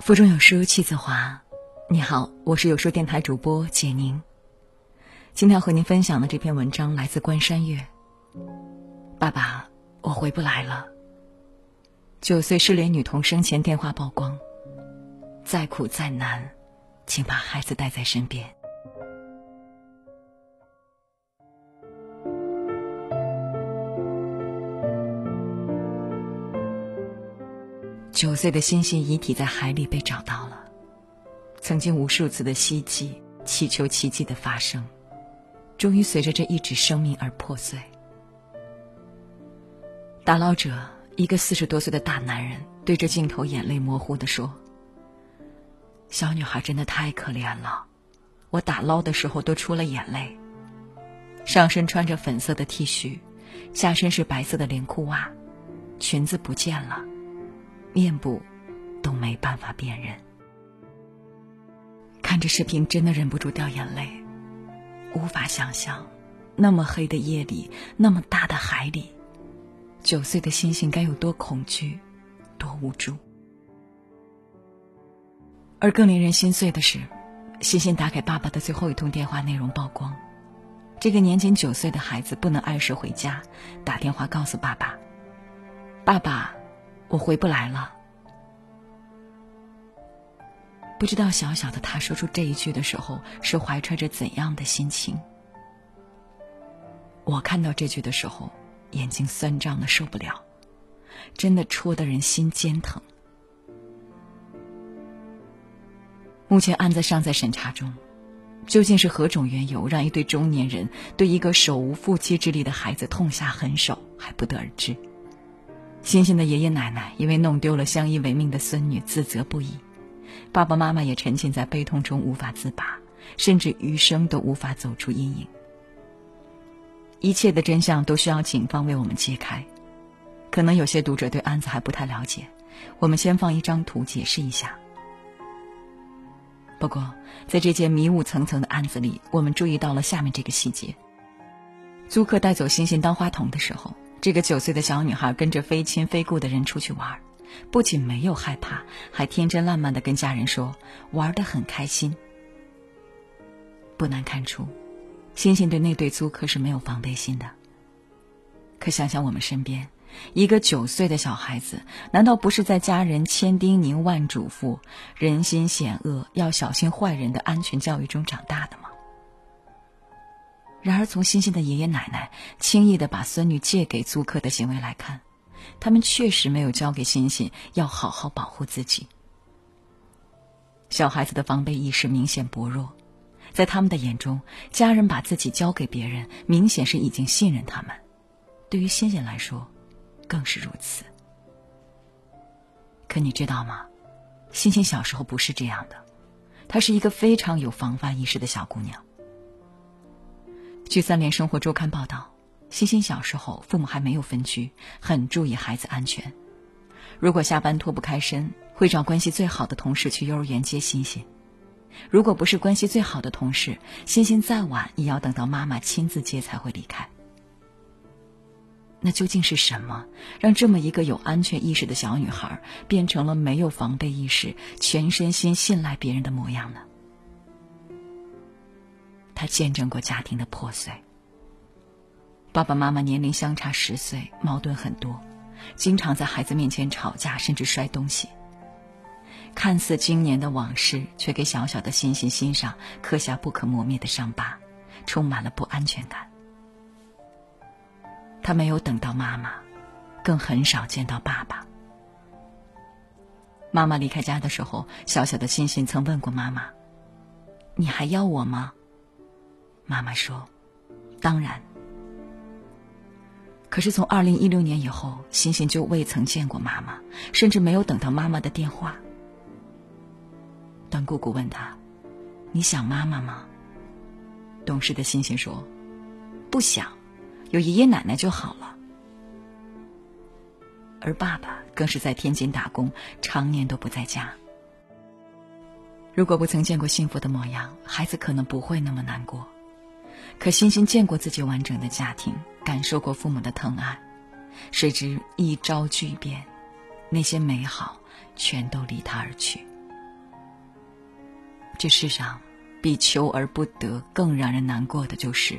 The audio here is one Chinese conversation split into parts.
腹中有书气自华。你好，我是有书电台主播简宁。今天要和您分享的这篇文章来自关山月。爸爸，我回不来了。九岁失联女童生前电话曝光。再苦再难，请把孩子带在身边。九岁的欣欣遗体在海里被找到了。曾经无数次的希冀，祈求奇迹的发生，终于随着这一纸生命而破碎。打捞者，一个四十多岁的大男人，对着镜头眼泪模糊的说：“小女孩真的太可怜了，我打捞的时候都出了眼泪。上身穿着粉色的 T 恤，下身是白色的连裤袜，裙子不见了，面部都没办法辨认。”看着视频，真的忍不住掉眼泪，无法想象，那么黑的夜里，那么大的海里，九岁的星星该有多恐惧，多无助。而更令人心碎的是，星星打给爸爸的最后一通电话内容曝光，这个年仅九岁的孩子不能按时回家，打电话告诉爸爸：“爸爸，我回不来了。”不知道小小的他说出这一句的时候是怀揣着怎样的心情。我看到这句的时候，眼睛酸胀的受不了，真的戳得人心尖疼。目前案子尚在审查中，究竟是何种缘由让一对中年人对一个手无缚鸡之力的孩子痛下狠手，还不得而知。欣欣的爷爷奶奶因为弄丢了相依为命的孙女，自责不已。爸爸妈妈也沉浸在悲痛中无法自拔，甚至余生都无法走出阴影。一切的真相都需要警方为我们揭开。可能有些读者对案子还不太了解，我们先放一张图解释一下。不过，在这件迷雾层层的案子里，我们注意到了下面这个细节：租客带走星星当花童的时候，这个九岁的小女孩跟着非亲非故的人出去玩。不仅没有害怕，还天真烂漫的跟家人说玩的很开心。不难看出，星星对那对租客是没有防备心的。可想想我们身边，一个九岁的小孩子，难道不是在家人千叮咛万嘱咐、人心险恶要小心坏人的安全教育中长大的吗？然而，从欣欣的爷爷奶奶轻易的把孙女借给租客的行为来看，他们确实没有教给欣欣要好好保护自己。小孩子的防备意识明显薄弱，在他们的眼中，家人把自己交给别人，明显是已经信任他们。对于欣欣来说，更是如此。可你知道吗？欣欣小时候不是这样的，她是一个非常有防范意识的小姑娘。据《三联生活周刊》报道。欣欣小时候，父母还没有分居，很注意孩子安全。如果下班脱不开身，会找关系最好的同事去幼儿园接欣欣。如果不是关系最好的同事，欣欣再晚也要等到妈妈亲自接才会离开。那究竟是什么，让这么一个有安全意识的小女孩，变成了没有防备意识、全身心信赖别人的模样呢？他见证过家庭的破碎。爸爸妈妈年龄相差十岁，矛盾很多，经常在孩子面前吵架，甚至摔东西。看似经年的往事，却给小小的欣欣心上刻下不可磨灭的伤疤，充满了不安全感。他没有等到妈妈，更很少见到爸爸。妈妈离开家的时候，小小的欣欣曾问过妈妈：“你还要我吗？”妈妈说：“当然。”可是从二零一六年以后，欣欣就未曾见过妈妈，甚至没有等到妈妈的电话。当姑姑问他：“你想妈妈吗？”懂事的欣欣说：“不想，有爷爷奶奶就好了。”而爸爸更是在天津打工，常年都不在家。如果不曾见过幸福的模样，孩子可能不会那么难过。可欣欣见过自己完整的家庭，感受过父母的疼爱，谁知一朝巨变，那些美好全都离他而去。这世上，比求而不得更让人难过的就是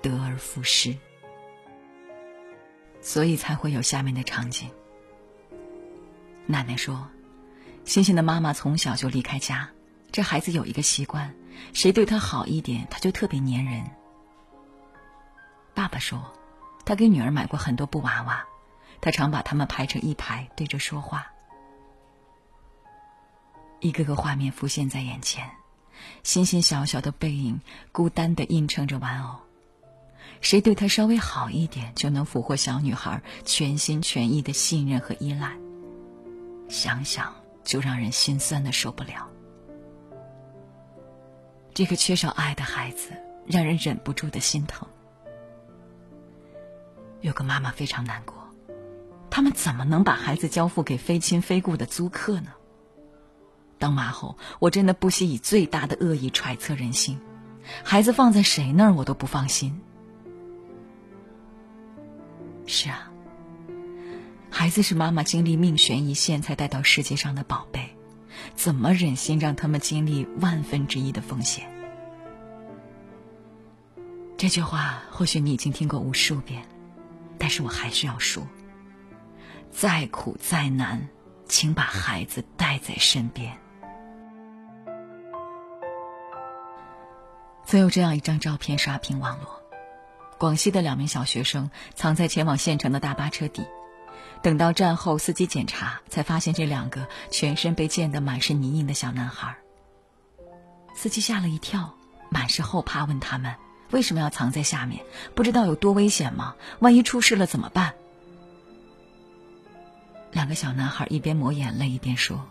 得而复失。所以才会有下面的场景。奶奶说：“星星的妈妈从小就离开家，这孩子有一个习惯，谁对他好一点，他就特别粘人。”爸爸说：“他给女儿买过很多布娃娃，他常把他们排成一排对着说话。”一个个画面浮现在眼前，星星小小的背影孤单的映衬着玩偶。谁对他稍微好一点，就能俘获小女孩全心全意的信任和依赖。想想就让人心酸的受不了。这个缺少爱的孩子，让人忍不住的心疼。有个妈妈非常难过，他们怎么能把孩子交付给非亲非故的租客呢？当妈后，我真的不惜以最大的恶意揣测人心，孩子放在谁那儿，我都不放心。是啊，孩子是妈妈经历命悬一线才带到世界上的宝贝，怎么忍心让他们经历万分之一的风险？这句话或许你已经听过无数遍，但是我还是要说：再苦再难，请把孩子带在身边。曾有这样一张照片刷屏网络。广西的两名小学生藏在前往县城的大巴车底，等到站后司机检查，才发现这两个全身被溅得满是泥泞的小男孩。司机吓了一跳，满是后怕，问他们为什么要藏在下面，不知道有多危险吗？万一出事了怎么办？两个小男孩一边抹眼泪一边说：“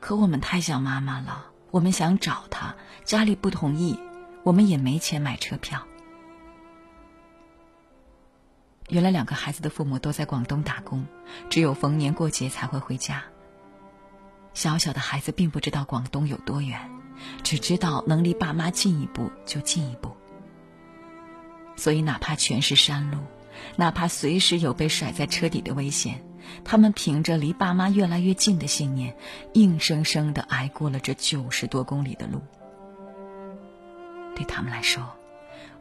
可我们太想妈妈了，我们想找她，家里不同意，我们也没钱买车票。”原来两个孩子的父母都在广东打工，只有逢年过节才会回家。小小的孩子并不知道广东有多远，只知道能离爸妈近一步就近一步。所以哪怕全是山路，哪怕随时有被甩在车底的危险，他们凭着离爸妈越来越近的信念，硬生生的挨过了这九十多公里的路。对他们来说，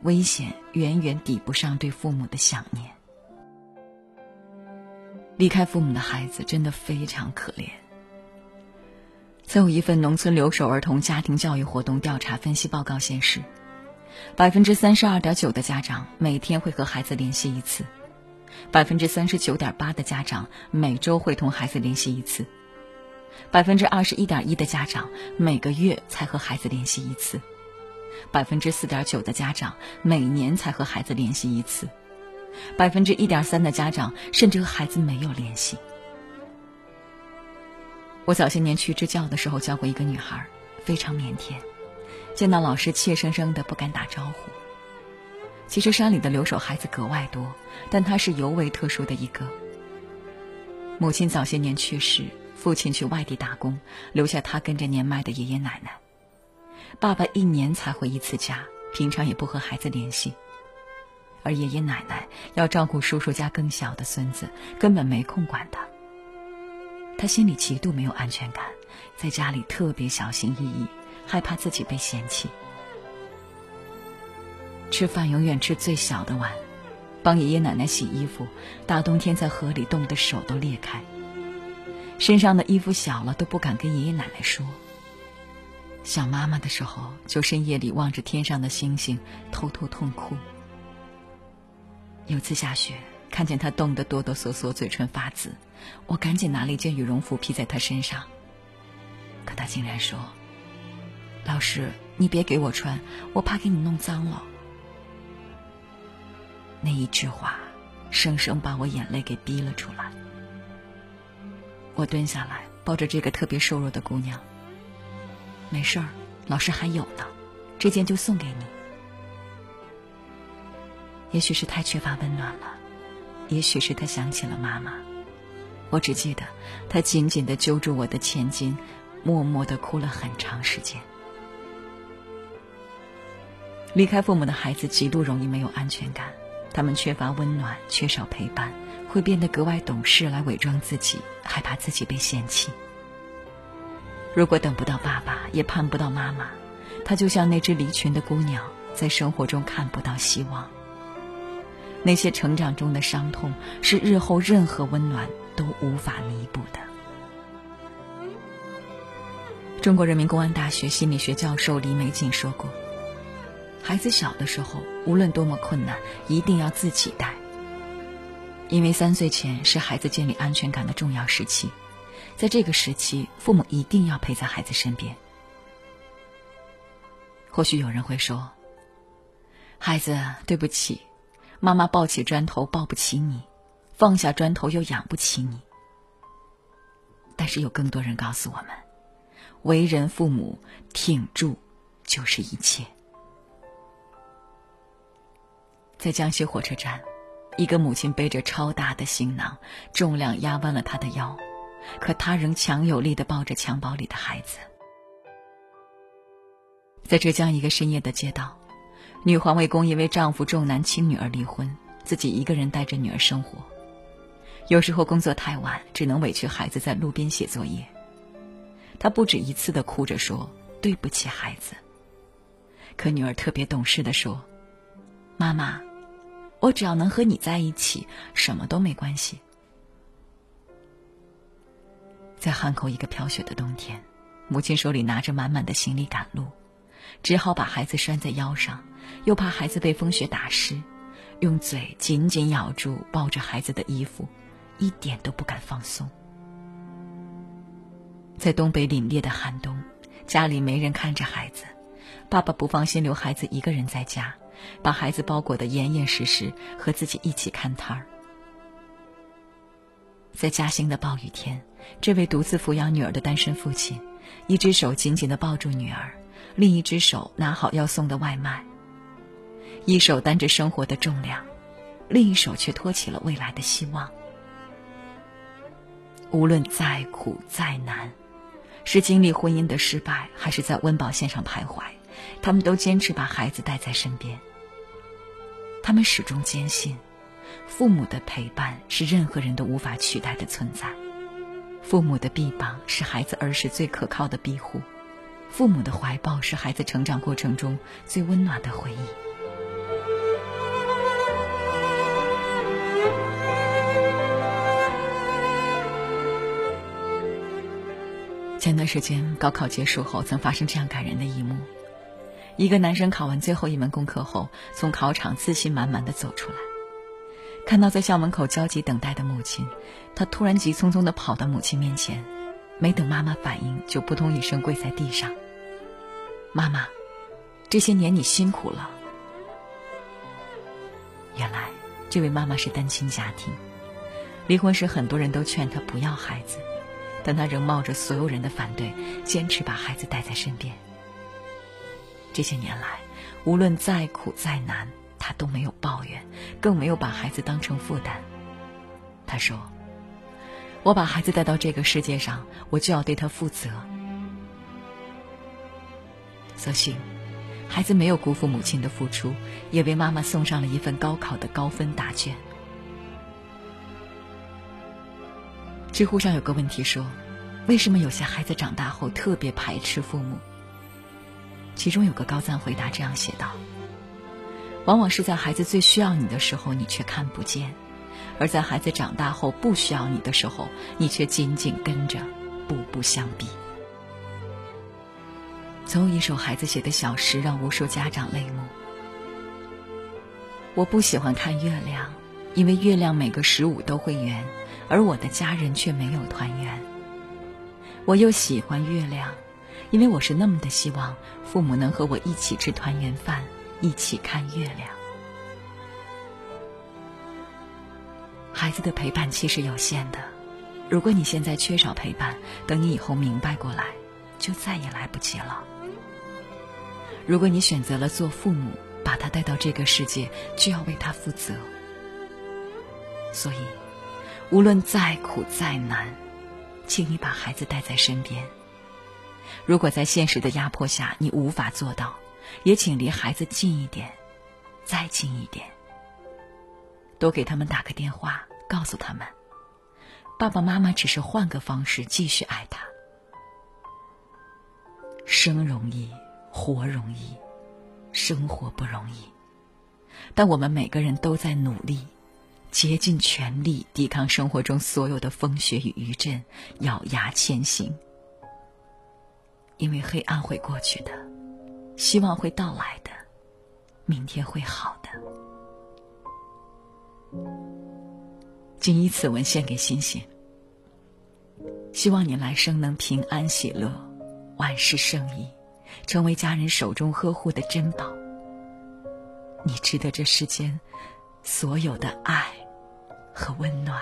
危险远远抵不上对父母的想念。离开父母的孩子真的非常可怜。曾有一份农村留守儿童家庭教育活动调查分析报告显示，百分之三十二点九的家长每天会和孩子联系一次，百分之三十九点八的家长每周会同孩子联系一次，百分之二十一点一的家长每个月才和孩子联系一次，百分之四点九的家长每年才和孩子联系一次。百分之一点三的家长甚至和孩子没有联系。我早些年去支教的时候教过一个女孩，非常腼腆，见到老师怯生生的不敢打招呼。其实山里的留守孩子格外多，但她是尤为特殊的一个。母亲早些年去世，父亲去外地打工，留下她跟着年迈的爷爷奶奶。爸爸一年才回一次家，平常也不和孩子联系。而爷爷奶奶要照顾叔叔家更小的孙子，根本没空管他。他心里极度没有安全感，在家里特别小心翼翼，害怕自己被嫌弃。吃饭永远吃最小的碗，帮爷爷奶奶洗衣服，大冬天在河里冻得手都裂开。身上的衣服小了都不敢跟爷爷奶奶说。想妈妈的时候，就深夜里望着天上的星星，偷偷痛哭。有次下雪，看见他冻得哆哆嗦嗦，嘴唇发紫，我赶紧拿了一件羽绒服披在他身上。可他竟然说：“老师，你别给我穿，我怕给你弄脏了。”那一句话，生生把我眼泪给逼了出来。我蹲下来，抱着这个特别瘦弱的姑娘。没事儿，老师还有呢，这件就送给你。也许是太缺乏温暖了，也许是他想起了妈妈。我只记得他紧紧的揪住我的前襟，默默的哭了很长时间。离开父母的孩子极度容易没有安全感，他们缺乏温暖，缺少陪伴，会变得格外懂事，来伪装自己，害怕自己被嫌弃。如果等不到爸爸，也盼不到妈妈，她就像那只离群的孤鸟，在生活中看不到希望。那些成长中的伤痛，是日后任何温暖都无法弥补的。中国人民公安大学心理学教授李玫瑾说过：“孩子小的时候，无论多么困难，一定要自己带。因为三岁前是孩子建立安全感的重要时期，在这个时期，父母一定要陪在孩子身边。”或许有人会说：“孩子，对不起，妈妈抱起砖头抱不起你，放下砖头又养不起你。”但是有更多人告诉我们。为人父母，挺住就是一切。在江西火车站，一个母亲背着超大的行囊，重量压弯了她的腰，可她仍强有力的抱着襁褓里的孩子。在浙江一个深夜的街道，女环卫工因为丈夫重男轻女而离婚，自己一个人带着女儿生活。有时候工作太晚，只能委屈孩子在路边写作业。他不止一次的哭着说：“对不起，孩子。”可女儿特别懂事的说：“妈妈，我只要能和你在一起，什么都没关系。”在汉口一个飘雪的冬天，母亲手里拿着满满的行李赶路，只好把孩子拴在腰上，又怕孩子被风雪打湿，用嘴紧紧咬住抱着孩子的衣服，一点都不敢放松。在东北凛冽的寒冬，家里没人看着孩子，爸爸不放心留孩子一个人在家，把孩子包裹得严严实实，和自己一起看摊儿。在嘉兴的暴雨天，这位独自抚养女儿的单身父亲，一只手紧紧地抱住女儿，另一只手拿好要送的外卖，一手担着生活的重量，另一手却托起了未来的希望。无论再苦再难。是经历婚姻的失败，还是在温饱线上徘徊，他们都坚持把孩子带在身边。他们始终坚信，父母的陪伴是任何人都无法取代的存在，父母的臂膀是孩子儿时最可靠的庇护，父母的怀抱是孩子成长过程中最温暖的回忆。前段时间高考结束后，曾发生这样感人的一幕：一个男生考完最后一门功课后，从考场自信满满的走出来，看到在校门口焦急等待的母亲，他突然急匆匆的跑到母亲面前，没等妈妈反应，就扑通一声跪在地上：“妈妈，这些年你辛苦了。”原来，这位妈妈是单亲家庭，离婚时很多人都劝她不要孩子。但她仍冒着所有人的反对，坚持把孩子带在身边。这些年来，无论再苦再难，她都没有抱怨，更没有把孩子当成负担。她说：“我把孩子带到这个世界上，我就要对他负责。”所幸，孩子没有辜负母亲的付出，也为妈妈送上了一份高考的高分答卷。知乎上有个问题说：“为什么有些孩子长大后特别排斥父母？”其中有个高赞回答这样写道：“往往是在孩子最需要你的时候，你却看不见；而在孩子长大后不需要你的时候，你却紧紧跟着，步步相逼。”总有一首孩子写的小诗让无数家长泪目。我不喜欢看月亮，因为月亮每个十五都会圆。而我的家人却没有团圆。我又喜欢月亮，因为我是那么的希望父母能和我一起吃团圆饭，一起看月亮。孩子的陪伴其实有限的，如果你现在缺少陪伴，等你以后明白过来，就再也来不及了。如果你选择了做父母，把他带到这个世界，就要为他负责。所以。无论再苦再难，请你把孩子带在身边。如果在现实的压迫下你无法做到，也请离孩子近一点，再近一点。多给他们打个电话，告诉他们，爸爸妈妈只是换个方式继续爱他。生容易，活容易，生活不容易。但我们每个人都在努力，竭尽全力抵抗生活中所有的风雪与余震，咬牙前行。因为黑暗会过去的，希望会到来的，明天会好的。谨以此文献给星星，希望你来生能平安喜乐，万事胜意，成为家人手中呵护的珍宝。你值得这世间所有的爱和温暖。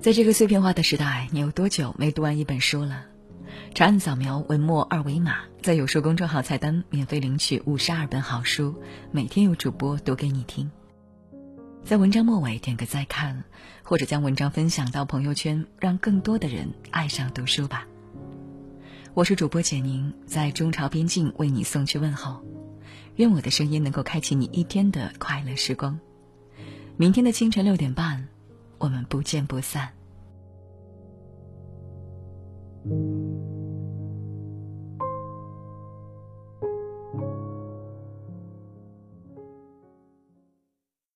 在这个碎片化的时代，你有多久没读完一本书了？长按扫描文末二维码，在有书公众号菜单免费领取五十二本好书，每天有主播读给你听。在文章末尾点个再看，或者将文章分享到朋友圈，让更多的人爱上读书吧。我是主播简宁，在中朝边境为你送去问候，愿我的声音能够开启你一天的快乐时光。明天的清晨六点半，我们不见不散。